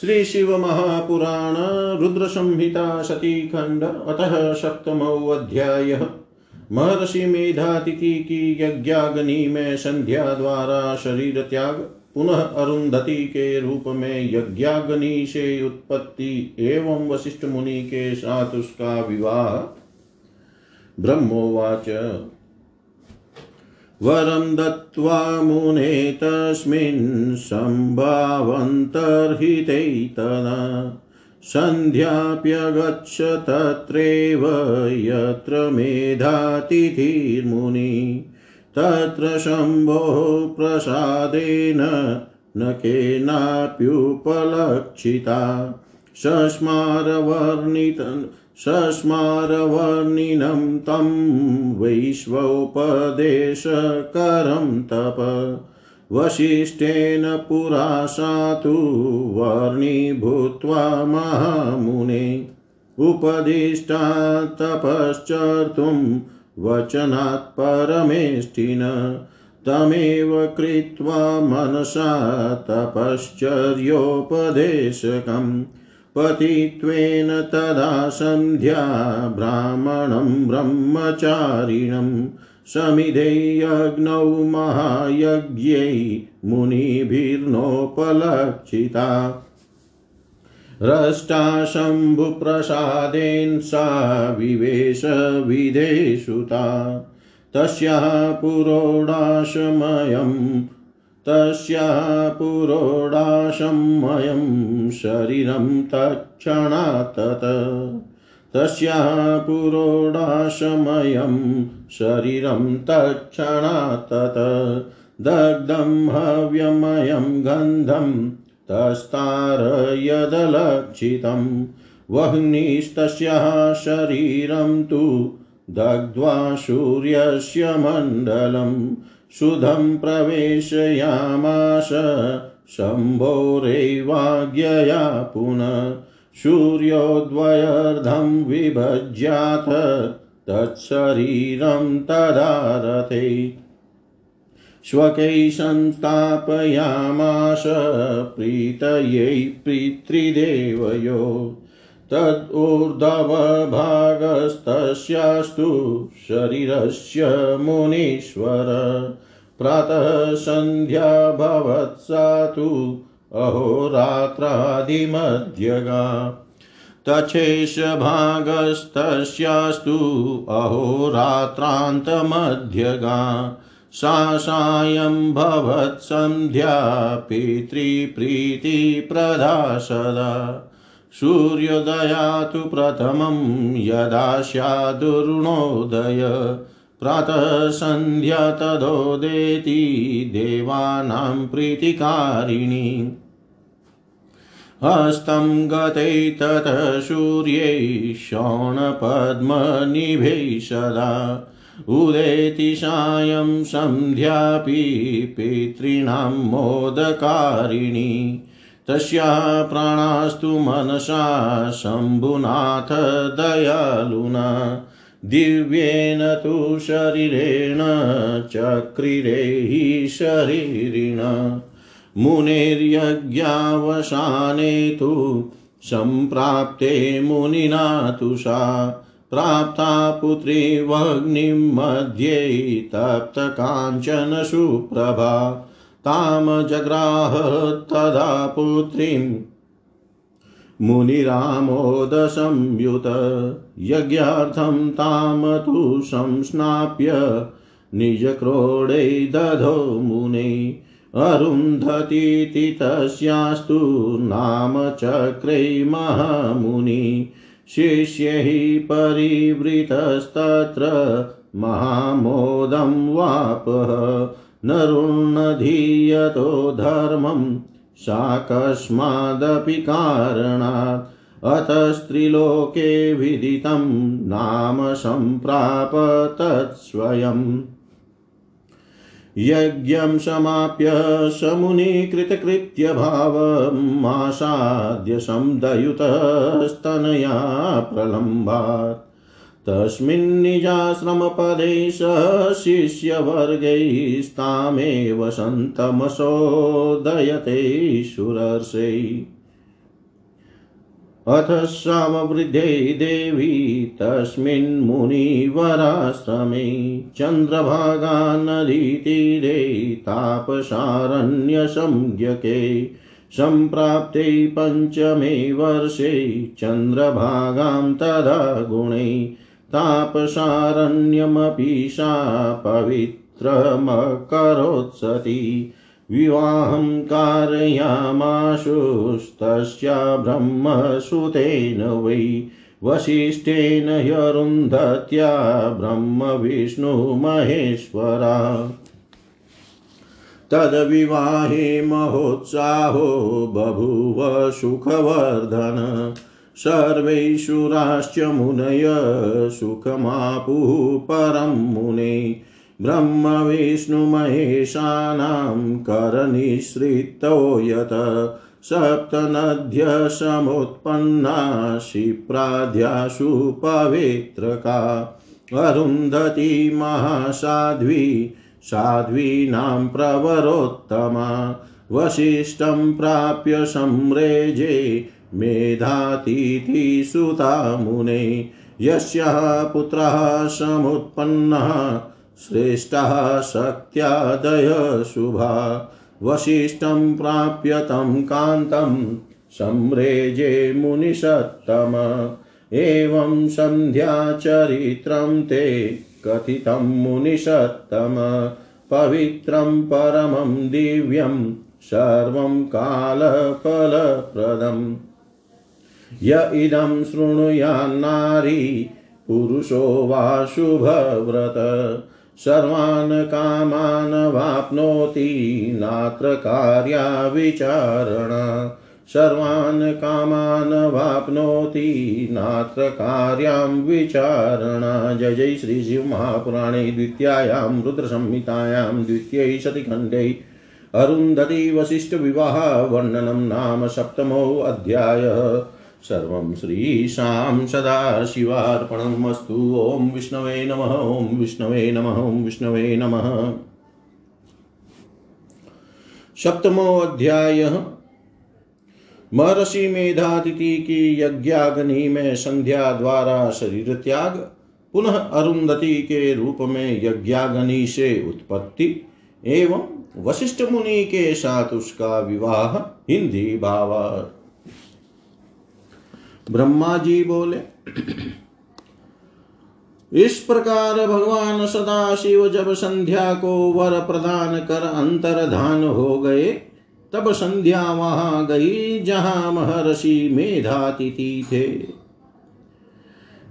श्री शिव महापुराण रुद्र संहिता सती खंड अतः सप्तमो अध्याय। महर्षि मेधातिथि की यज्ञाग्नि में संध्या द्वारा शरीर त्याग, पुनः अरुंधति के रूप में यज्ञाग्नि से उत्पत्ति एवं वशिष्ठ मुनि के साथ उसका विवाह। ब्रह्मोवाच। वरं दत्त्वा मुने तस्मिन् सम्भावन्तर्हिते तदा सन्ध्याप्यगच्छ तत्रैव यत्र मेधातिथिर्मुनि, तत्र शम्भोः प्रसादेन न केनाप्युपलक्षिता। सस्मारवर्णित सस्मारवर्णिनं तं वैश्वोपदेशकरं तप। वसिष्ठेन पुरा सा तु वर्णि भूत्वा महामुने। उपदिष्टा तपश्चर्तुं वचनात् परमेष्ठिन। तमेव कृत्वा मनसा तपश्चर्योपदेशकम्। पतित्वेन तदा सन्ध्या ब्राह्मणं ब्रह्मचारिणं समिधेयग्नौ महायज्ञै मुनिभिर्नोपलक्षिता। रष्टा शम्भुप्रसादेन सा विवेश विधेषुता तस्याः पुरोडाशमयम् तस्याः पुरोडाशमयं शरीरं तत्क्षणात् तत् तस्याः पुरोडाशमयं शरीरं तत्क्षणात् तत् दग्धं हव्यमयं गन्धं तस्तारयदलक्षितं वह्निस्तस्याः शरीरं तु दग्ध्वा सूर्यस्य मण्डलम् सुधं प्रवेशयामाश शम्भोरेवाज्ञया पुनः सूर्योद्वयर्धं विभज्याथ तत्शरीरं तदा रथे श्वकै संस्थापयामाश प्रीतयै पितृदेवयो। तदूर्ध्वभागस्तस्यास्तु शरीरस्य मुनीश्वर। प्रातः सन्ध्या भवत्सा तु अहोरात्रादिमध्यगा तच्छेषभागस्तस्यास्तु अहोरात्रान्तमध्यगा सा सायं भवत्सन्ध्या पितृप्रीतिप्रदा सदा सूर्योदया तु प्रथमं यदा स्यादुरुणोदय प्रातः सन्ध्या तदोदेति देवानां प्रीतिकारिणी। हस्तं गते ततः सूर्यै शोणपद्मनिभे सदा उदेति सायं सन्ध्यापि पितॄणां मोदकारिणी। तस्याः प्राणास्तु मनसा शम्भुनाथ दयालुना। दिव्येन तु शरीरेण, चक्रिरे हि शरीरिण। मुनेर्यज्ञावसाने तु सम्प्राप्ते मुनिना तु सा प्राप्ता पुत्री वह्निं मध्ये तप्तकाञ्चन सुप्रभा। तां जग्राह तदा पुत्रीं मुनिरामोदसंयुत यज्ञार्थं तां तु संस्नाप्य निजक्रोडे दधो मुने अरुन्धतीति तस्यास्तु नाम चक्रे महामुनि शिष्यैः परिवृतस्तत्र महामोदं वापः नरुणधीयतो धर्मं सा कस्मादपि कारणात् अतस्त्रिलोके विदितं नाम सम्प्राप तत्स्वयम् यज्ञं समाप्य समुनिकृतकृत्य भावमासाद्य समदयुतस्तनया प्रलम्बात्। तस्मिन्निजाश्रमपदे सह शिष्यवर्गैस्तामेव सन्तमसोदयते सुरर्षै अथ श्राववृद्धे देवी तस्मिन् मुनिवराश्रमे चन्द्रभागा नदीतीरे तापसारण्यसंज्ञके सम्प्राप्ते पञ्चमे वर्षे चन्द्रभागां तदा गुणे तापसारण्यमपि सा पवित्रमकरोत्सति विवाहं कारयामाशुस्तस्या ब्रह्मसुतेन वै वसिष्ठेन ह्यरुन्धत्या ब्रह्मविष्णुमहेश्वरा। तद्विवाहे महोत्साहो बभूव सुखवर्धन। सर्वैषुराश्च मुनय सुखमापुः परं मुने। ब्रह्मविष्णुमहेशानां करनिःसृतो यत्। सप्तनद्यसमुत्पन्ना क्षिप्राध्यासु पवित्रका। अरुन्धती महासाध्वी, साध्वीनां प्रवरोत्तमा। वसिष्ठं प्राप्य संरेजे मेधातिथिसुता मुने यस्याः पुत्रः समुत्पन्नः, श्रेष्ठः शक्त्यादय शुभा वसिष्ठं प्राप्य तं कान्तं संरेजे मुनिषत्तम एवं सन्ध्याचरित्रं ते कथितं मुनिषत्तम पवित्रं परमं दिव्यं सर्वं कालफलप्रदम्। य इदं शृणुयान्नारी पुरुषो वा शुभव्रत। सर्वान् कामान् वाप्नोति, नात्र कार्या विचारण। सर्वान् कामान् वाप्नोति, नात्र कार्यां विचारणा। जय जय श्रीशिवमहापुराणे द्वितीयायां रुद्रसंहितायां द्वितीयै सतिखण्डे अरुन्धति वसिष्ठविवाहवर्णनं नाम सप्तमोऽध्यायः सर्वं श्रीशां सदाशिवार्पणमस्तु। ॐ विष्णवे नमः, ॐ विष्णवे नमः, ॐ विष्णवे नमः। सप्तमोऽध्यायः। महर्षि मेधातिथि की यज्ञाग्नि में संध्या द्वारा शरीर त्याग, पुनः अरुंधति के रूप में यज्ञाग्नि से उत्पत्ति एवं वशिष्ठ मुनि के साथ उसका विवाह हिंदी भावा ब्रह्मा जी बोले, इस प्रकार भगवान सदा शिव जब संध्या को वर प्रदान कर अंतर्धान हो गए, तब संध्या वहाँ गई जहाँ महर्षि मेधातिथि थे।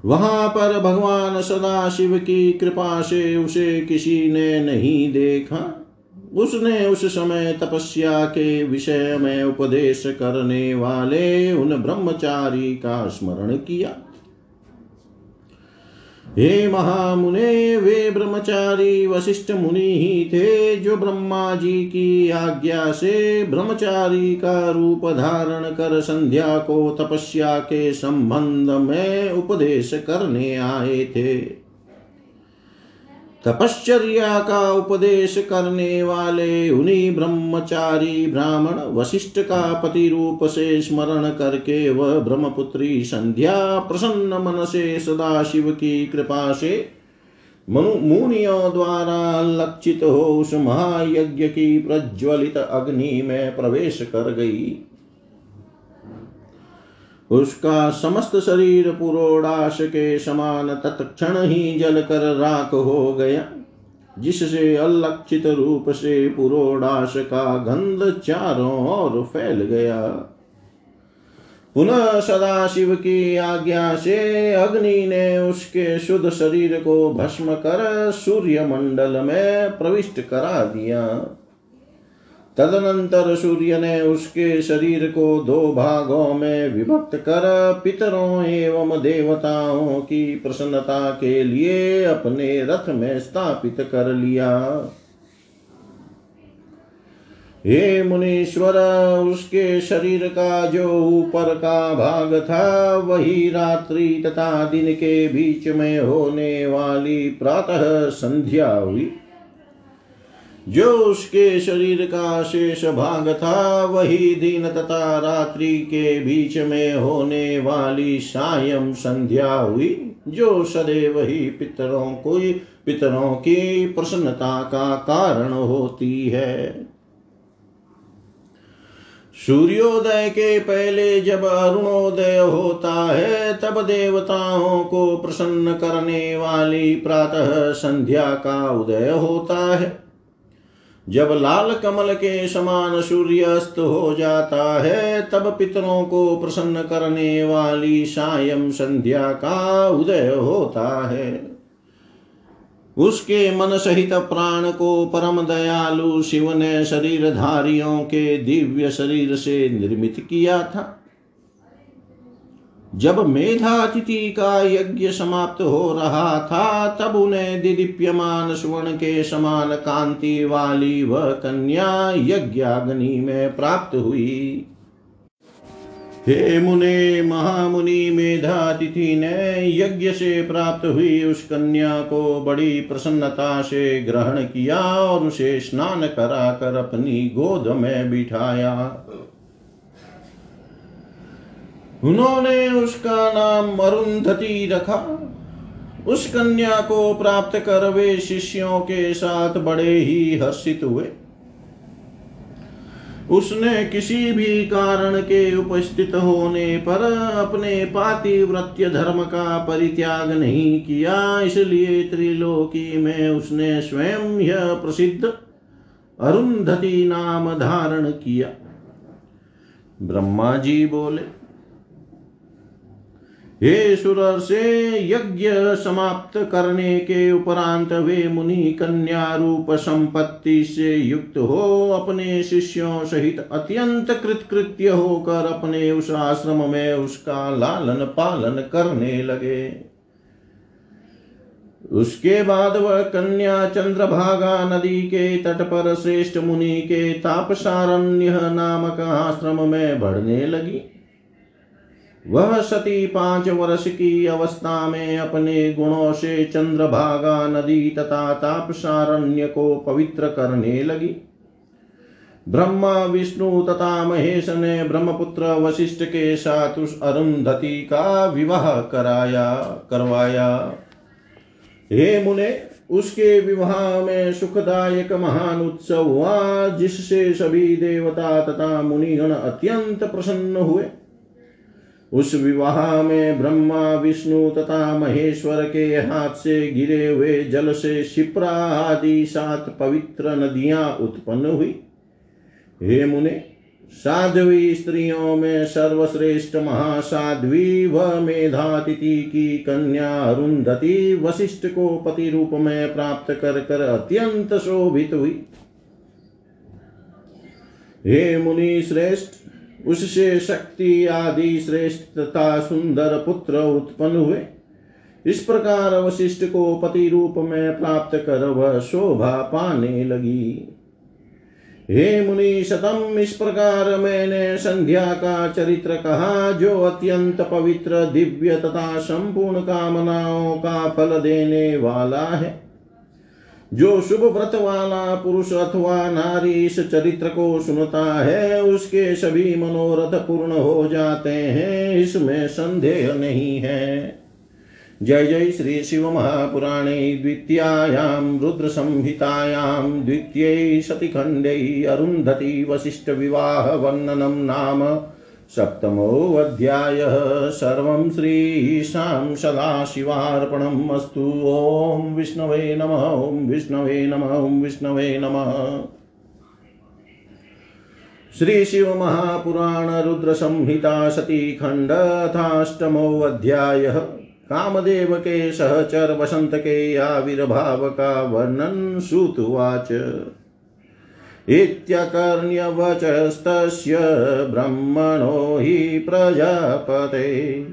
वहाँ पर भगवान सदा शिव की कृपा से उसे किसी ने नहीं देखा। उसने उस समय तपस्या के विषय में उपदेश करने वाले उन ब्रह्मचारी का स्मरण किया। हे महामुने, वे ब्रह्मचारी वशिष्ठ मुनि ही थे जो ब्रह्मा जी की आज्ञा से ब्रह्मचारी का रूप धारण कर संध्या को तपस्या के संबंध में उपदेश करने आए थे। तपश्चर्या का उपदेश करने वाले उन्हीं ब्रह्मचारी ब्राह्मण वशिष्ठ का पति रूप से स्मरण करके वह ब्रह्मपुत्री संध्या प्रसन्न मन से सदा शिव की कृपा से मनु मुनियों द्वारा लक्षित हो उस महायज्ञ की प्रज्वलित अग्नि में प्रवेश कर गई। उसका समस्त शरीर पुरोडाश के समान तत्क्षण ही जलकर राख हो गया, जिससे अलक्षित रूप से पुरोडाश का गंध चारों ओर फैल गया। पुनः सदा शिव की आज्ञा से अग्नि ने उसके शुद्ध शरीर को भस्म कर सूर्य मंडल में प्रविष्ट करा दिया। तदनंतर सूर्य ने उसके शरीर को दो भागों में विभक्त कर पितरों एवं देवताओं की प्रसन्नता के लिए अपने रथ में स्थापित कर लिया। हे मुनीश्वर, उसके शरीर का जो ऊपर का भाग था, वही रात्रि तथा दिन के बीच में होने वाली प्रातः संध्या हुई। जो उसके शरीर का शेष भाग था, वही दिन तथा रात्रि के बीच में होने वाली सायं संध्या हुई, जो सदैव ही पितरों को, पितरों की प्रसन्नता का कारण होती है। सूर्योदय के पहले जब अरुणोदय होता है, तब देवताओं को प्रसन्न करने वाली प्रातः संध्या का उदय होता है। जब लाल कमल के समान सूर्य अस्त हो जाता है, तब पितरों को प्रसन्न करने वाली सायं संध्या का उदय होता है। उसके मन सहित प्राण को परम दयालु शिव ने शरीरधारियों के दिव्य शरीर से निर्मित किया था। जब मेधातिथि का यज्ञ समाप्त हो रहा था, तब उन्हें दिदीप्यमान स्वर्ण के समान कांति वाली वह कन्या यज्ञाग्नि में प्राप्त हुई। हे मुने, महामुनि, मेधातिथि ने यज्ञ से प्राप्त हुई उस कन्या को बड़ी प्रसन्नता से ग्रहण किया और उसे स्नान कराकर अपनी गोद में बिठाया। उन्होंने उसका नाम अरुंधति रखा। उस कन्या को प्राप्त कर वे शिष्यों के साथ बड़े ही हर्षित हुए। उसने किसी भी कारण के उपस्थित होने पर अपने पातिव्रत्य धर्म का परित्याग नहीं किया, इसलिए त्रिलोकी में उसने स्वयं यह प्रसिद्ध अरुंधति नाम धारण किया। ब्रह्मा जी बोले हे सुर से यज्ञ समाप्त करने के उपरांत वे मुनि कन्या रूप संपत्ति से युक्त हो अपने शिष्यों सहित अत्यंत कृतकृत्य होकर अपने उस आश्रम में उसका लालन पालन करने लगे। उसके बाद वह कन्या चंद्रभागा नदी के तट पर श्रेष्ठ मुनि के तापसारण्य नामक आश्रम में बढ़ने लगी। वह सती पाँच वर्ष की अवस्था में अपने गुणों से चंद्रभागा नदी तथा तापसारण्य को पवित्र करने लगी। ब्रह्मा, विष्णु तथा महेश ने ब्रह्मपुत्र वशिष्ठ के साथ उस अरुंधति का विवाह कराया, करवाया। हे मुने, उसके विवाह में सुखदायक महान उत्सव हुआ, जिससे सभी देवता तथा मुनिगण अत्यंत प्रसन्न हुए। उस विवाह में ब्रह्मा, विष्णु तथा महेश्वर के हाथ से गिरे हुए जल से शिप्रा आदि सात पवित्र नदियाँ उत्पन्न हुई। हे मुने, साध्वी स्त्रियों में सर्वश्रेष्ठ महासाध्वी व मेधातिथि की कन्या अरुंधति वशिष्ठ को पति रूप में प्राप्त कर कर अत्यंत शोभित हुई। हे मुनि, श्रेष्ठ उससे शक्ति आदि श्रेष्ठ तथा सुंदर पुत्र उत्पन्न हुए। इस प्रकार वशिष्ठ को पति रूप में प्राप्त कर वह शोभा पाने लगी। हे मुनि शतम, इस प्रकार मैंने संध्या का चरित्र कहा, जो अत्यंत पवित्र, दिव्य तथा संपूर्ण कामनाओं का फल देने वाला है। जो शुभ व्रत वाला पुरुष अथवा नारी इस चरित्र को सुनता है, उसके सभी मनोरथ पूर्ण हो जाते हैं, इसमें संदेह नहीं है। जय जय श्री शिव महापुराणे द्वितीयायां रुद्र संहितायां द्वितीय सतिखण्डे, अरुन्धति वसिष्ठ विवाह वर्णनं नाम सप्तमोऽध्यायः। सर्वं श्रीशां सदाशिवार्पणम् ॐ विष्णवे नमः, ॐ विष्णवे नमः, ॐ विष्णवे नमः। श्री शिव महापुराण रुद्र संहिता सती खंड अध्याय कामदेव के सहचर वसंत के आविर्भाव का वर्णन सुतुवाच। इत्यकर्ण्यवचस्तस्य ब्रह्मणो हि प्रजापते।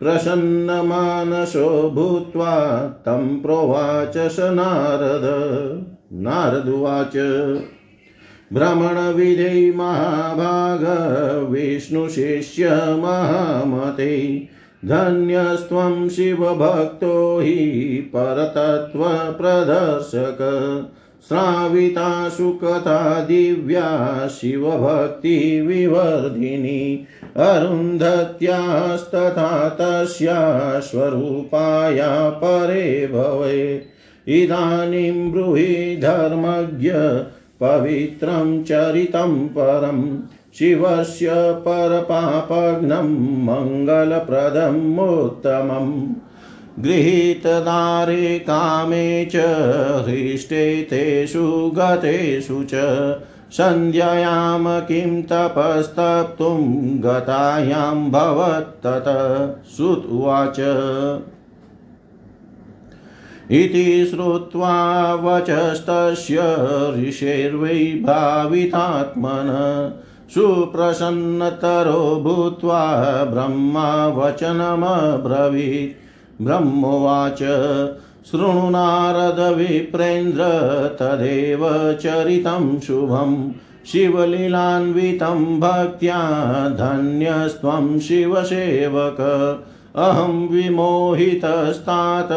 प्रसन्नमानसो भूत्वा तं प्रोवाच स नारद। नारदुवाच भ्रमणविधे महाभागविष्णुशिष्य महामते। धन्यस्त्वं शिवभक्तो हि परतत्त्वप्रदर्शक। श्राविता सुकथा दिव्या शिवभक्तिविवर्धिनी। अरुन्धत्यास्तथा तस्या स्वरूपाया परे भवे। इदानीं ब्रूहि धर्मज्ञ पवित्रं चरितं परम् शिवस्य परपापघ्नं मङ्गलप्रदमुत्तमम् गृहीतदारे कामे च हृष्टे तेषु गतेषु च सन्ध्यायां किं तपस्तप्तुं गतायां भवत्तत। सुत उवाच। इति श्रुत्वा वचस्तस्य ऋषेर्वै भावितात्मन सुप्रसन्नतरो भूत्वा ब्रह्मा ब्रह्मोवाच। शृणु नारदविप्रेन्द्र तदेव चरितं शुभं। शिवलीलान्वितं भक्त्या धन्यस्त्वं शिवसेवक। अहं विमोहितस्तात,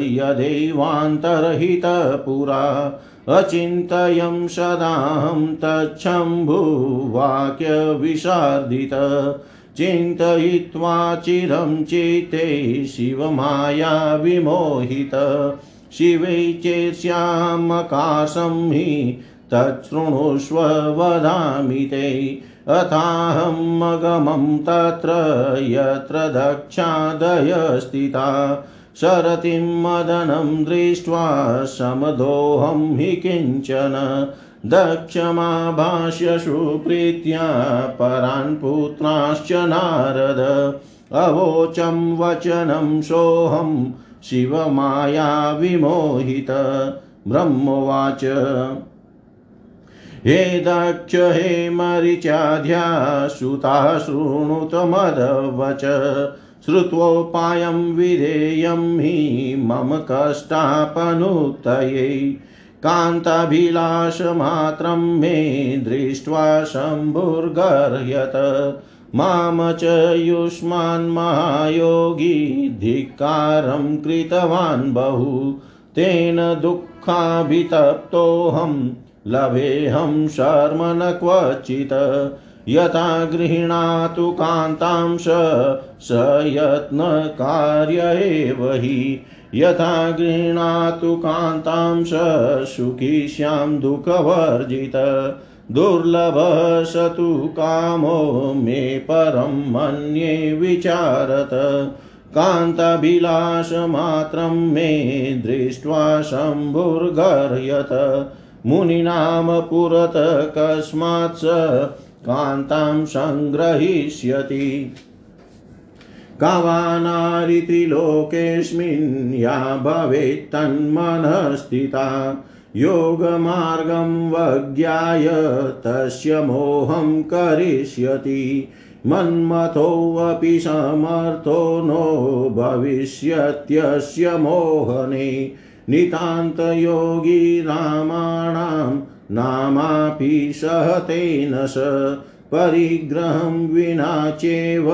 यदैवान्तर्हितपुरा। अचिन्तयं सदाहं तच्छम्भुवाक्यविशार्दित। चिन्तयित्वा चिरं चिते शिवमाया विमोहित। शिवै चेत्स्यामकाशं हि तच्छृणुष्व वदामि ते। अथाहमगमं तत्र यत्र दक्षादय स्थिता शरतिं मदनं दृष्ट्वा समदोऽहं हि किंचन। दक्षमाभाष्यशु प्रीत्या परान् पुत्राश्च नारद। अवोचं वचनं सोऽहं शिवमाया विमोहित। ब्रह्मोवाच। हे दक्ष, हे मरिचाध्या, सुता शृणुत मदवच। श्रुत्वोपायं विधेयं हि मम कष्टापनुत्तये कान्ताभिलाषमात्रं मे दृष्ट्वा शम्भुर्गर्ह्यत। माम च युष्मान्महायोगी धिक्कारं कृतवान् बहु। तेन दुःखाभितप्तोऽहं लभेऽहं शर्म न क्वचित्। यथा गृह्णातु कान्तां स यत्नकार्य एव हि। यथा गृह्णातु कान्तां स सुखी स्यां दुःखवर्जित दुर्लभ तु कामो मे परं मन्ये विचारत। कान्ताभिलाषमात्रं मे दृष्ट्वा शम्भुर्गर्यत मुनीनां पुरत कस्मात् स कान्तां सङ्ग्रहीष्यति। का वा नारी त्रिलोकेऽस्मिन् या भवेत् तन्मनः स्थिता योगमार्गं वज्ञाय तस्य मोहं करिष्यति। मन्मथोऽपि समर्थो नो भविष्यत्यस्य मोहने। नितान्तयोगी रामाणां नामापि सहतेन स। परिग्रहं विना चेव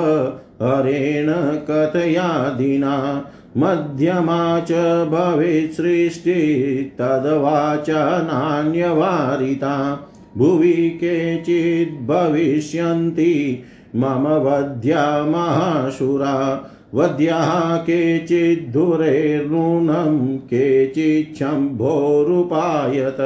हरेण कथयादिना, मध्यमा च भवेत् सृष्टिस्तद्वाच नान्यवारिता। भुवि केचिद्भविष्यन्ति मम वध्या महाशुरा। वध्याः केचिद्धुरेर्नूनं केचिच्छम्भोरुपायत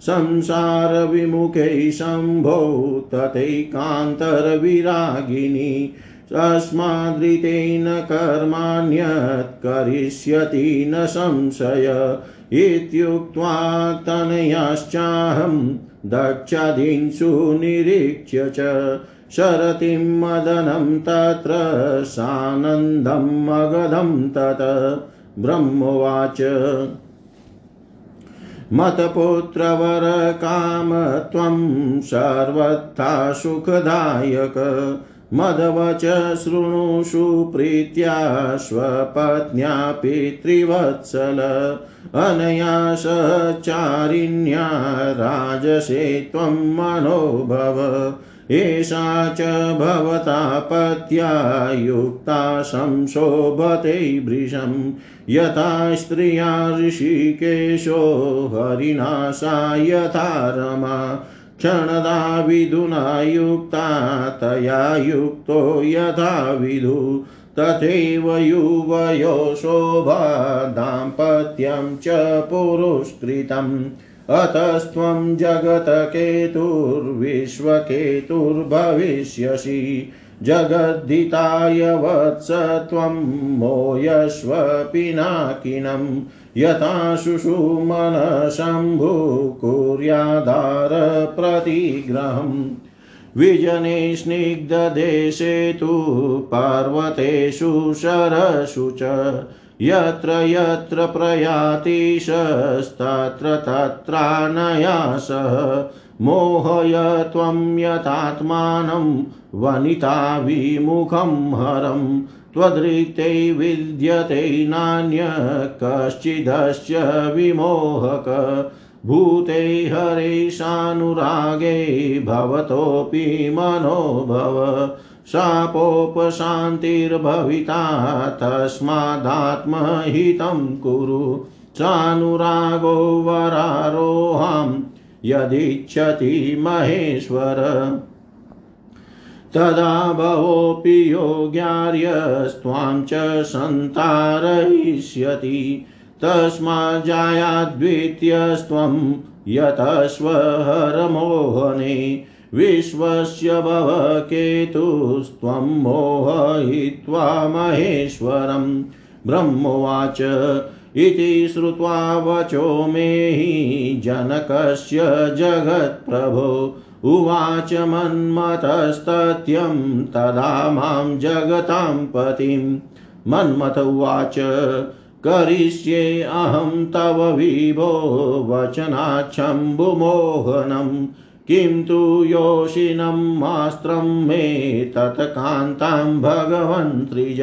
संसारविमुखै शम्भो तथैकान्तरविरागिणी अस्मादृतेन कर्माण्यत् करिष्यति न संशय। इत्युक्त्वा तनयाश्चाहं दक्षादींषु निरीक्ष्य च शरतिं मदनं तत्र सानन्दम् अगधं तत्। ब्रह्मोवाच। मतपुत्रवरकाम त्वं सर्वथा सुखदायक। मदवच शृणुषु प्रीत्या स्वपत्न्या पितृवत्सल। अनया सचारिण्या राजसे त्वं मनोभव। एषा च भवता पत्या युक्ता संशोभते वृषं यथा स्त्रिया ऋषिकेशो हरिणासा यथा रमा क्षणदा विधुना युक्ता तया युक्तो यथा विदु तथैव युवयो शोभा दाम्पत्यं च पुरुष्कृतम् अतस्त्वं जगत्केतुर्विश्वकेतुर्भविष्यसि। जगद्धिताय वत्स त्वं मोयस्व पिनाकिनम् यथा शुशुमनशम्भु कुर्यादार प्रतिग्रहम्। विजने स्निग्धदेशे तु पर्वतेषु शरषु च। यत्र यत्र प्रयातिशस्तत्र तत्रानयासः मोहय त्वं यथात्मानं वनिता विमुखं हरम्। त्वदृते विद्यते नान्य कश्चिदस्य विमोहक। भूते हरेशानुरागे भवतोऽपि मनोभव। शापोपशान्तिर्भविता तस्मादात्महितं कुरु। चानुरागो वरारोहां यदिच्छति महेश्वर। तदा भवोऽपि योग्यार्यस्त्वां च सन्तारयिष्यति तस्माज्जायाद्वितीयस्त्वं यतस्वहरमोहने, विश्वस्य भव केतुस्त्वं मोहयित्वा महेश्वरं। ब्रह्मोवाच इति श्रुत्वा वचो मे हि जनकस्य जगत्प्रभो। उवाच मन्मथस्तत्यं तदा माँ जगतां पतिं। मन्मथ उवाच, करिष्ये अहं तव विभो वचनाच्छम्भुमोहनं किं तु योषिनं मास्त्रं मे तत्कान्तां भगवन् त्रिज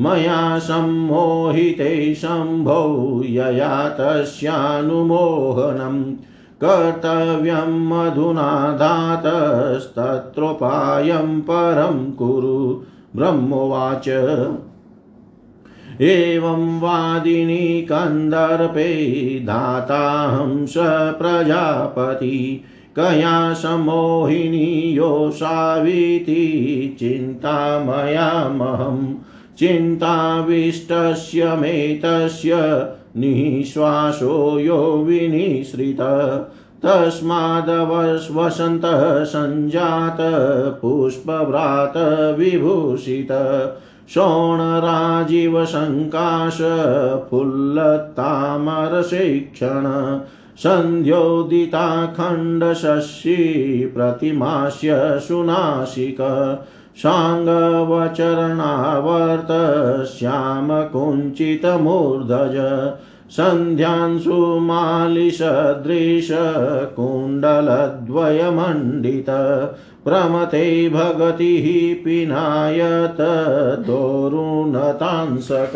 मया सम्मोहिते शम्भो यया तस्यानुमोहनम्। कर्तव्यम् अधुना धातस्तत्रोपायं परं कुरु ब्रह्मोवाच। एवं वादिनी कन्दर्पे दाताहं स प्रजापति कया समोहिनी योषावीति चिन्ता मयामहं चिन्ताविष्टस्य मे तस्य निःश्वासो यो विनिश्रित। तस्मादवसन्तः सञ्जात पुष्पव्रात विभूषित। शोणराजीवसङ्काश फुल्लतामरशिक्षण सन्ध्योदिताखण्डशशी प्रतिमास्य सुनासिक। साङ्गवचरणावर्त श्यामकुञ्चितमूर्धज सन्ध्यांशु मालिसदृशकुण्डलद्वयमण्डित प्रमते भगतिः पिनायत दोरुणतांसक।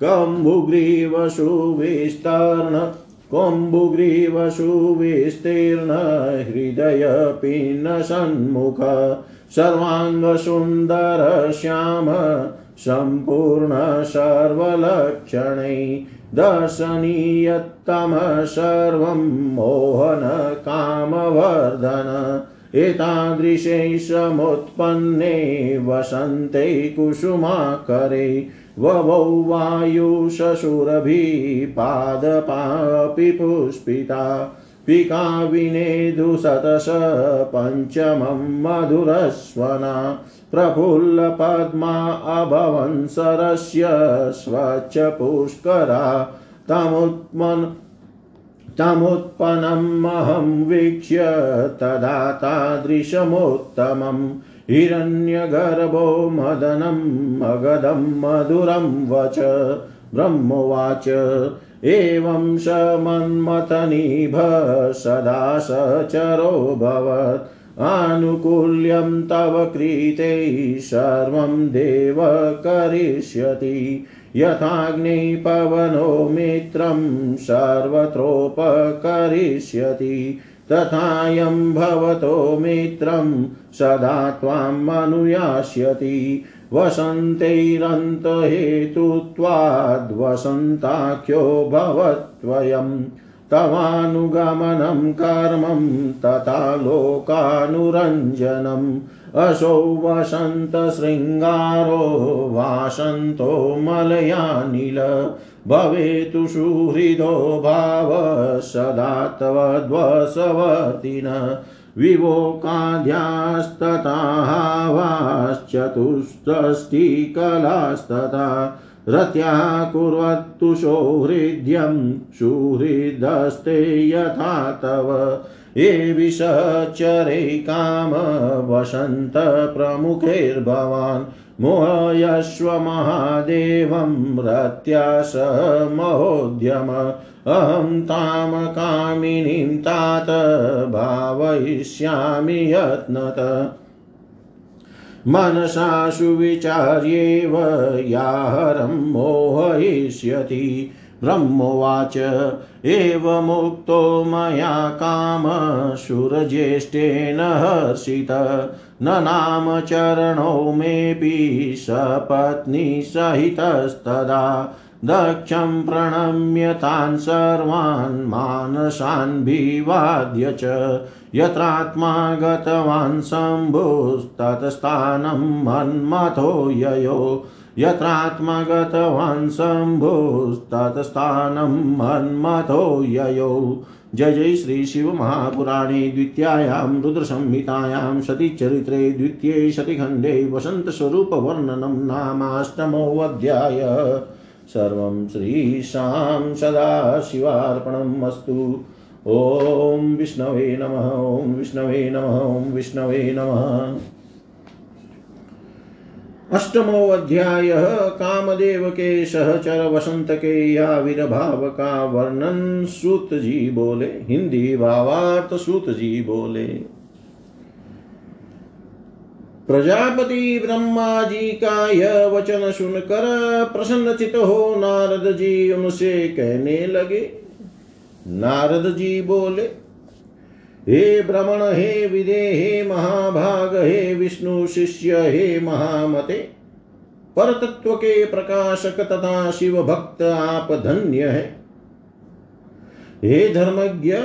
कम्बुग्रीवसुविस्तर्ण कम्बुग्रीवसुविस्तीर्ण हृदयपिन्नसन्मुख सर्वाङ्गसुन्दर श्याम सम्पूर्ण सर्वलक्षणै दर्शनीयतमः सर्वं मोहनकामवर्धन एतादृशै समुत्पन्ने वसन्ते कुसुमाकरे ववौ वायुशशुरभिपादपापि पुष्पिता पिका विनेदुशतश पञ्चमं मधुरस्वना प्रफुल्लपद्मा अभवन् सरस्य स्वच्छपुष्करा तमुत्मन् तमुत्पन्नमहं वीक्ष्य, तदा तादृशमुत्तमम्, हिरण्यगर्भो मदनम् अगदं मधुरं वच, ब्रह्मोवाच। एवं स मन्मथनिभ सदा सचरोऽभवत् आनुकूल्यं तव कृते सर्वं देव करिष्यति। यथाग्नि पवनो मित्रं सर्वत्रोपकरिष्यति तथायं भवतो मित्रं सदा त्वामनुयास्यति वसन्तैरन्तहेतुत्वाद्वसन्ताख्यो भवत्वयम् तवानुगमनं कर्मं तथा लोकानुरञ्जनम्। असौ वसन्तशृङ्गारो वासन्तो मलयानिल, भवेतु सुहृदो भाव सदा तवद्वसवर्तिन विवोकाद्यास्तताहावाश्चतुष्षष्टिकलास्तथा रत्या कुर्वत्तु सौहृद्यं, सुहृदस्ते यथा तव। ये विषचरे काम वसन्त प्रमुखैर्भवान्। मोहयस्व महादेवं रत्या स महोद्यम। अहं तां कामिनीं तात भावयिष्यामि यत्नत। मनसा सुविचार्येव याहरं मोहयिष्यति। ब्रह्मोवाच एवमुक्तो मया कामशुरज्येष्ठेन हर्षित। न नाम चरणौ मेऽपि सपत्नीसहितस्तदा दक्षं प्रणम्य तान् सर्वान् मानसान्भिवाद्य च। यत्रात्मा गतवान् शम्भुस्तत्स्थानं मन्मथो ययो। यत्रात्मा गतवान् शम्भुस्तत्स्थानं मन्मथो ययौ। जय जय श्री शिव महापुराणे द्वितीयायां रुद्रसंहितायां सतीचरित्रे द्वितीये सतिखण्डे वसन्तस्वरूपवर्णनं नामाष्टमोऽध्याय। सर्वं श्रीशां सदाशिवार्पणम् ॐ विष्णवे नमः, ॐ विष्णवे नमः, ॐ विष्णवे नमः। अष्टमो अध्याय कामदेव के सहचर वसंत के या विरभाव का वर्णन सूत जी बोले हिंदी भावार्थ सूत जी बोले। प्रजापति ब्रह्मा जी का यह वचन सुनकर प्रसन्नचित हो नारद जी उनसे कहने लगे। नारद जी बोले, हे भ्रमण हे विदे, हे महाभाग, हे विष्णु शिष्य, हे महामते पर तत्व के प्रकाशक तथा शिव भक्त आप धन्य है। हे धर्मज्ञ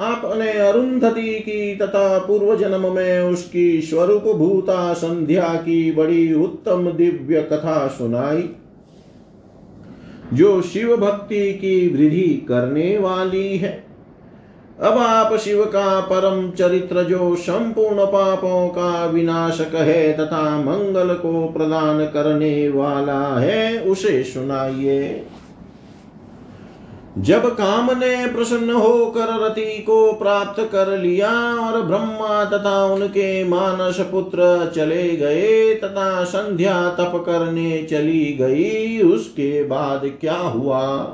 आपने अरुंधति की तथा पूर्व जन्म में उसकी स्वरूप भूता संध्या की बड़ी उत्तम दिव्य कथा सुनाई। जो शिव भक्ति की वृद्धि करने वाली है। अब आप शिव का परम चरित्र जो संपूर्ण पापों का विनाशक है तथा मंगल को प्रदान करने वाला है, उसे सुनाइए। जब काम ने प्रसन्न होकर रति को प्राप्त कर लिया और ब्रह्मा तथा उनके मानस पुत्र चले गए तथा संध्या तप करने चली गई, उसके बाद क्या हुआ?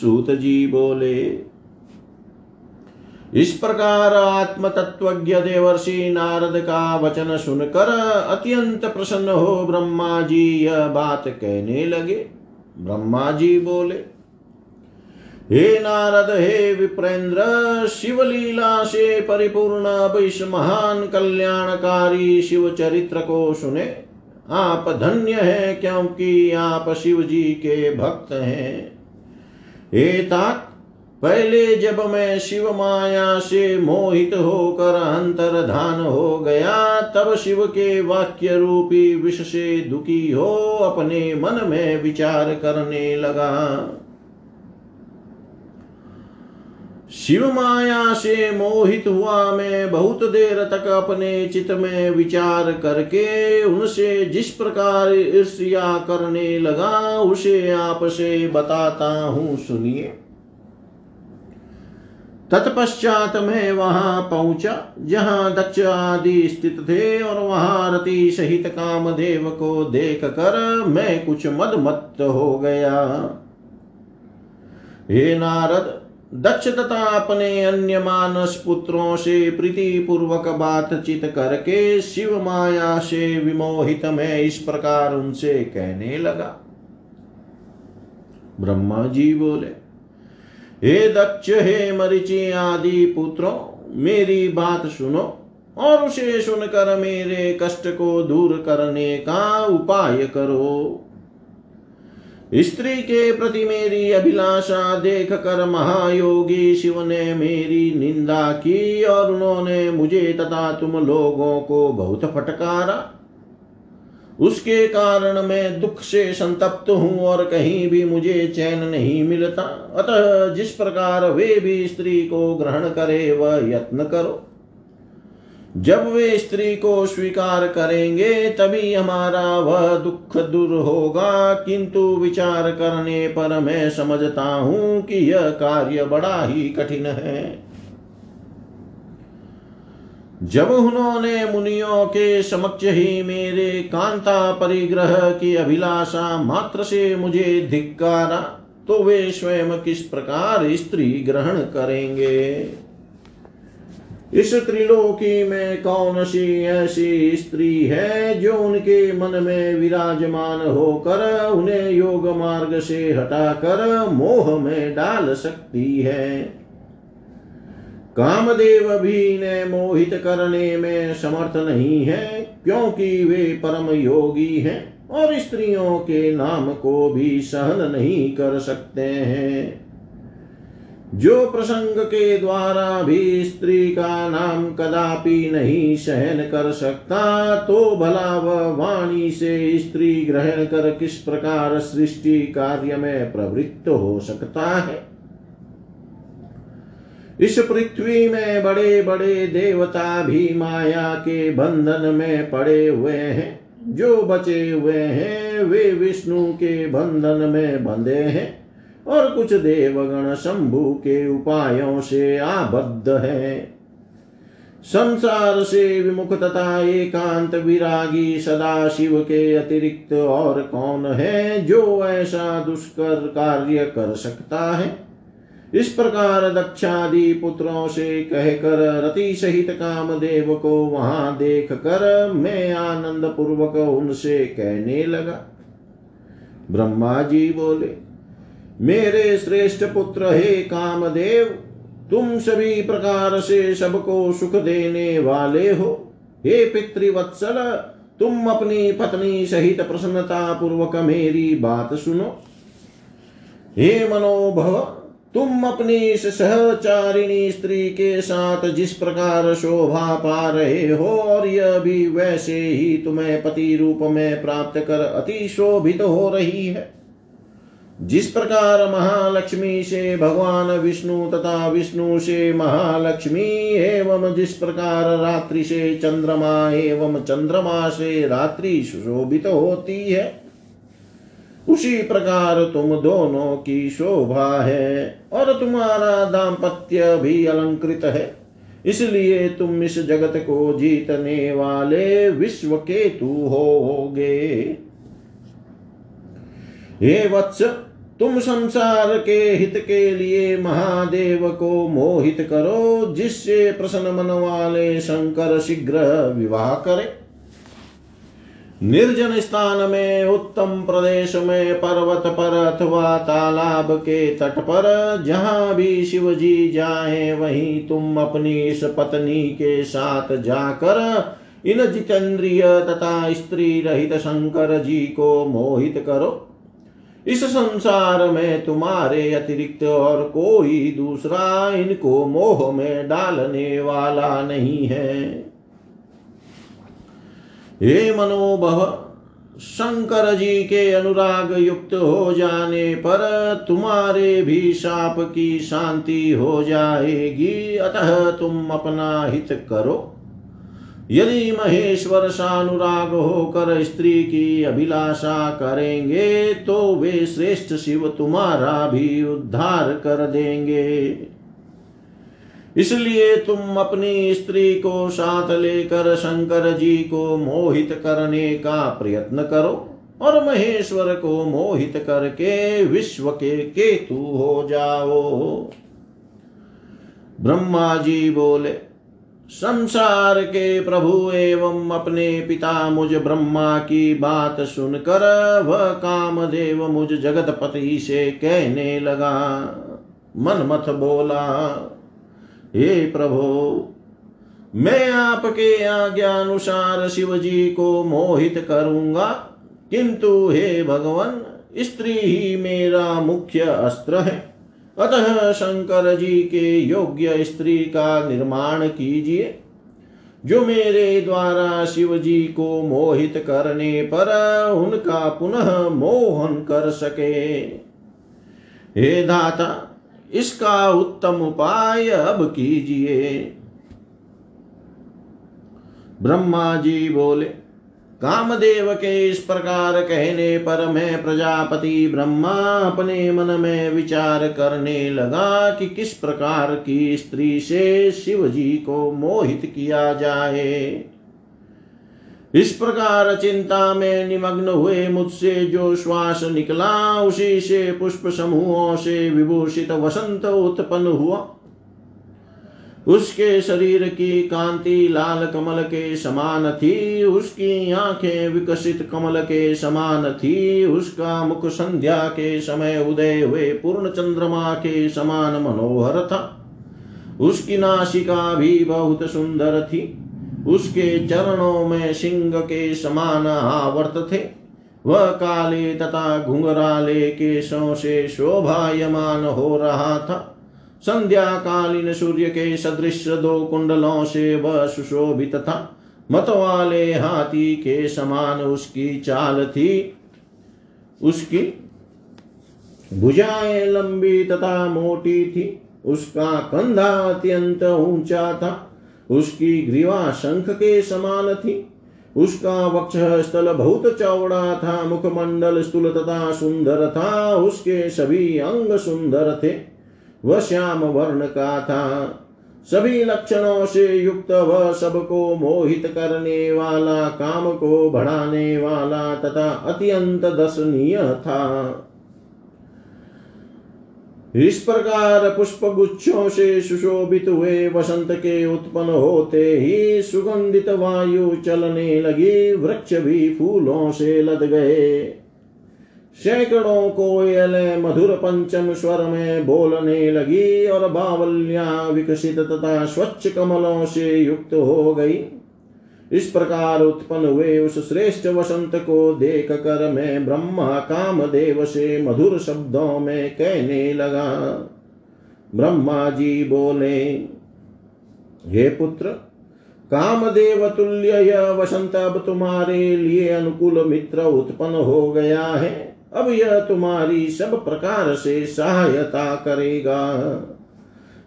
सूत जी बोले, इस प्रकार आत्म तत्वज्ञ देवर्षि नारद का वचन सुनकर अत्यंत प्रसन्न हो ब्रह्मा जी यह बात कहने लगे। ब्रह्मा जी बोले हे नारद, हे विप्रेंद्र, शिवलीला से परिपूर्ण अब इस महान कल्याणकारी शिव चरित्र को सुने। आप धन्य है क्योंकि आप शिव जी के भक्त हैं। हे तात, पहले जब मैं शिव माया से मोहित होकर अंतर्धान हो गया, तब शिव के वाक्य रूपी विष से दुखी हो अपने मन में विचार करने लगा। शिव माया से मोहित हुआ मैं बहुत देर तक अपने चित में विचार करके उनसे जिस प्रकार ईर्ष्या करने लगा, उसे आपसे बताता हूँ, सुनिए। तत्पश्चात मैं वहाँ पहुँचा, जहाँ दक्ष आदि स्थित थे और वहाँ रति सहित कामदेव को देख कर मैं कुछ मदमत्त हो गया। हे नारद दक्ष तथा अपने अन्य मानस पुत्रों से प्रीति पूर्वक बातचीत करके शिव माया से विमोहित में इस प्रकार उनसे कहने लगा। ब्रह्मा जी बोले, हे दक्ष, हे मरिचि आदि पुत्रों, मेरी बात सुनो और उसे सुनकर मेरे कष्ट को दूर करने का उपाय करो। स्त्री के प्रति मेरी अभिलाषा देख कर महायोगी शिव ने मेरी निंदा की और उन्होंने मुझे तथा तुम लोगों को बहुत फटकारा। उसके कारण मैं दुख से संतप्त हूँ और कहीं भी मुझे चैन नहीं मिलता। अतः जिस प्रकार वे भी स्त्री को ग्रहण करे, वह यत्न करो। जब वे स्त्री को स्वीकार करेंगे, तभी हमारा वह दुख दूर होगा। किंतु विचार करने पर मैं समझता हूँ कि यह कार्य बड़ा ही कठिन है। जब उन्होंने मुनियों के समक्ष ही मेरे कांता परिग्रह की अभिलाषा मात्र से मुझे धिक्कारा तो वे स्वयं किस प्रकार स्त्री ग्रहण करेंगे? इस त्रिलोकी में कौन सी ऐसी स्त्री है जो उनके मन में विराजमान होकर उन्हें योग मार्ग से हटाकर मोह में डाल सकती है? कामदेव भी इन्हें मोहित करने में समर्थ नहीं है, क्योंकि वे परम योगी हैं और स्त्रियों के नाम को भी सहन नहीं कर सकते हैं। जो प्रसंग के द्वारा भी स्त्री का नाम कदापि नहीं सहन कर सकता तो भला वह वाणी से स्त्री ग्रहण कर किस प्रकार सृष्टि कार्य में प्रवृत्त हो सकता है? इस पृथ्वी में बड़े बड़े देवता भी माया के बंधन में पड़े हुए हैं। जो बचे हुए हैं, वे विष्णु के बंधन में बंधे हैं। और कुछ देवगण शंभु के उपायों से आबद्ध है। संसार से विमुख तथा एकांत विरागी सदा शिव के अतिरिक्त और कौन है जो ऐसा दुष्कर कार्य कर सकता है? इस प्रकार दक्षादि पुत्रों से कहकर रति सहित कामदेव को वहाँ देख कर मैं आनंद पूर्वक उनसे कहने लगा। ब्रह्मा जी बोले मेरे श्रेष्ठ पुत्र, हे कामदेव, तुम सभी प्रकार से सबको सुख देने वाले हो। हे पितृवत्सल, तुम अपनी पत्नी सहित प्रसन्नता पूर्वक मेरी बात सुनो। हे मनोभव, तुम अपनी सहचारिणी स्त्री के साथ जिस प्रकार शोभा पा रहे हो, और यह भी वैसे ही तुम्हें पति रूप में प्राप्त कर अति शोभित हो रही है। जिस प्रकार महालक्ष्मी से भगवान विष्णु तथा विष्णु से महालक्ष्मी एवं जिस प्रकार रात्रि से चंद्रमा एवं चंद्रमा से रात्रि सुशोभित होती है, उसी प्रकार तुम दोनों की शोभा है और तुम्हारा दाम्पत्य भी अलंकृत है। इसलिए तुम इस जगत को जीतने वाले विश्व केतु होगे। हे वत्स तुम संसार के हित के लिए महादेव को मोहित करो, जिससे प्रसन्न मन वाले शंकर शीघ्र विवाह करे। निर्जन स्थान में, उत्तम प्रदेश में, पर्वत पर अथवा तालाब के तट पर, जहाँ भी शिव जी जाए, वहीं तुम अपनी इस पत्नी के साथ जाकर इन जितेंद्रिय तथा स्त्री रहित शंकर जी को मोहित करो। इस संसार में तुम्हारे अतिरिक्त और कोई दूसरा इनको मोह में डालने वाला नहीं है। हे मनोभव शंकर जी के अनुराग युक्त हो जाने पर तुम्हारे भी शाप की शांति हो जाएगी। अतः तुम अपना हित करो। यदि महेश्वर सानुराग होकर स्त्री की अभिलाषा करेंगे तो वे श्रेष्ठ शिव तुम्हारा भी उद्धार कर देंगे। इसलिए तुम अपनी स्त्री को साथ लेकर शंकर जी को मोहित करने का प्रयत्न करो और महेश्वर को मोहित करके विश्व के केतु हो जाओ। ब्रह्मा जी बोले संसार के प्रभु एवं अपने पिता मुझ ब्रह्मा की बात सुनकर वह कामदेव मुझ जगतपति से कहने लगा, मन मथ बोला, हे प्रभो, मैं आपके आज्ञानुसार शिव जी को मोहित करूँगा। किंतु हे भगवान, स्त्री ही मेरा मुख्य अस्त्र है। अतः शंकर जी के योग्य स्त्री का निर्माण कीजिए। जो मेरे द्वारा शिव जी को मोहित करने पर उनका पुनः मोहन कर सके। हे दाता, इसका उत्तम उपाय अब कीजिए। ब्रह्मा जी बोले कामदेव के इस प्रकार कहने पर मैं प्रजापति ब्रह्मा अपने मन में विचार करने लगा कि किस प्रकार की स्त्री से शिव जी को मोहित किया जाए। इस प्रकार चिंता में निमग्न हुए मुझसे जो श्वास निकला, उसी से पुष्प समूहों से विभूषित वसंत उत्पन्न हुआ। उसके शरीर की कांति लाल कमल के समान थी, उसकी आँखें विकसित कमल के समान थी, उसका मुख संध्या के समय उदय हुए पूर्ण चंद्रमा के समान मनोहर था। उसकी नासिका भी बहुत सुंदर थी, उसके चरणों में सिंह के समान आवर्त थे। वह काले तथा घुंघराले केशों से शोभायमान हो रहा था। संध्या कालीन सूर्य के सदृश दो कुंडलों से वह सुशोभित था। मत वाले हाथी के समान उसकी चाल थी। उसकी भुजाएँ लंबी तथा मोटी थी। उसका कंधा अत्यंत ऊँचा था। उसकी ग्रीवा शंख के समान थी। उसका वक्ष स्थल बहुत चौड़ा था। मुखमंडल स्थूल तथा सुंदर था। उसके सभी अंग सुंदर थे। वह श्याम वर्ण का था सभी लक्षणों से युक्त वह सबको मोहित करने वाला, काम को बढ़ाने वाला तथा अत्यंत दर्शनीय था। इस प्रकार पुष्प गुच्छों से सुशोभित हुए वसंत के उत्पन्न होते ही सुगंधित वायु चलने लगी, वृक्ष भी फूलों से लद गए। सैकड़ों कोयलें मधुर पंचम स्वर में बोलने लगी और बावल्या विकसित तथा स्वच्छ कमलों से युक्त हो गई। इस प्रकार उत्पन्न हुए उस श्रेष्ठ वसंत को देख कर मैं ब्रह्मा काम देव से मधुर शब्दों में कहने लगा। ब्रह्मा जी बोले, हे पुत्र, कामदेव तुल्य यह वसंत अब तुम्हारे लिए अनुकूल मित्र उत्पन्न हो गया है। अब यह तुम्हारी सब प्रकार से सहायता करेगा।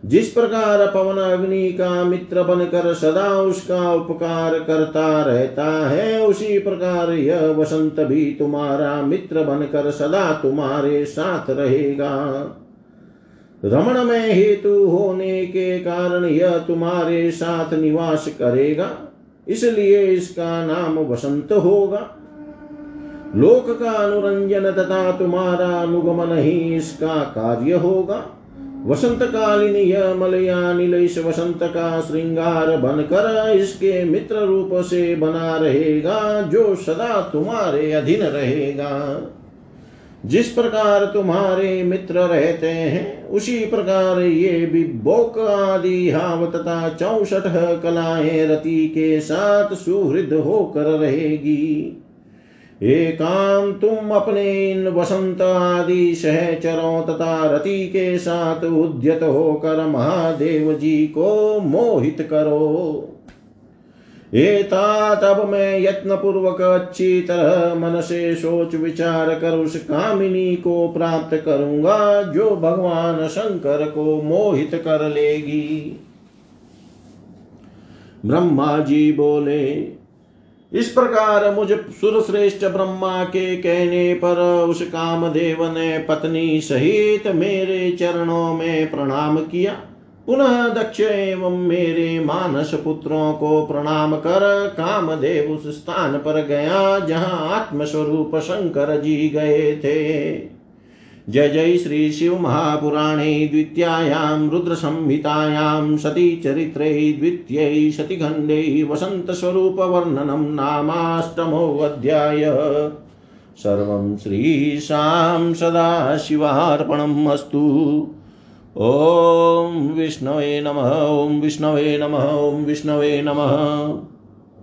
जिस प्रकार पवन अग्नि का मित्र बनकर सदा उसका उपकार करता रहता है, उसी प्रकार यह वसंत भी तुम्हारा मित्र बनकर सदा तुम्हारे साथ रहेगा। रमण में हेतु होने के कारण यह तुम्हारे साथ निवास करेगा, इसलिए इसका नाम वसंत होगा। लोक का अनुरंजन तथा तुम्हारा अनुगमन ही इसका कार्य होगा वसंत कालीन यह मलयानिल इस वसंत का श्रृंगार बनकर इसके मित्र रूप से बना रहेगा, जो सदा तुम्हारे अधीन रहेगा। जिस प्रकार तुम्हारे मित्र रहते हैं, उसी प्रकार ये भी बोक आदि हाव तथा चौसठ कलाएँ रति के साथ सुहृद होकर रहेगी। एकांत तुम अपने इन वसंत आदि सहचरों तथा रति के साथ उद्यत होकर महादेव जी को मोहित करो। एतात अब मैं यत्न पूर्वक अच्छी तरह मन से सोच विचार कर उस कामिनी को प्राप्त करूँगा, जो भगवान शंकर को मोहित कर लेगी। ब्रह्मा जी बोले इस प्रकार मुझ सुरश्रेष्ठ ब्रह्मा के कहने पर उस कामदेव ने पत्नी सहित मेरे चरणों में प्रणाम किया। पुनः दक्ष एवं मेरे मानस पुत्रों को प्रणाम कर कामदेव उस स्थान पर गया जहाँ आत्मस्वरूप शंकर जी गए थे। जय जय श्री शिव महापुराणे द्वितीयायां, रुद्रसंहितायां, सतीचरित्रे द्वितीयै, सतिखण्डे, वसन्तस्वरूपवर्णनं नामाष्टमोऽध्याय। सर्वं श्रीशां सदाशिवार्पणम् अस्तु। ॐ विष्णवे नमः, ॐ विष्णवे नमः, ॐ विष्णवे नमः।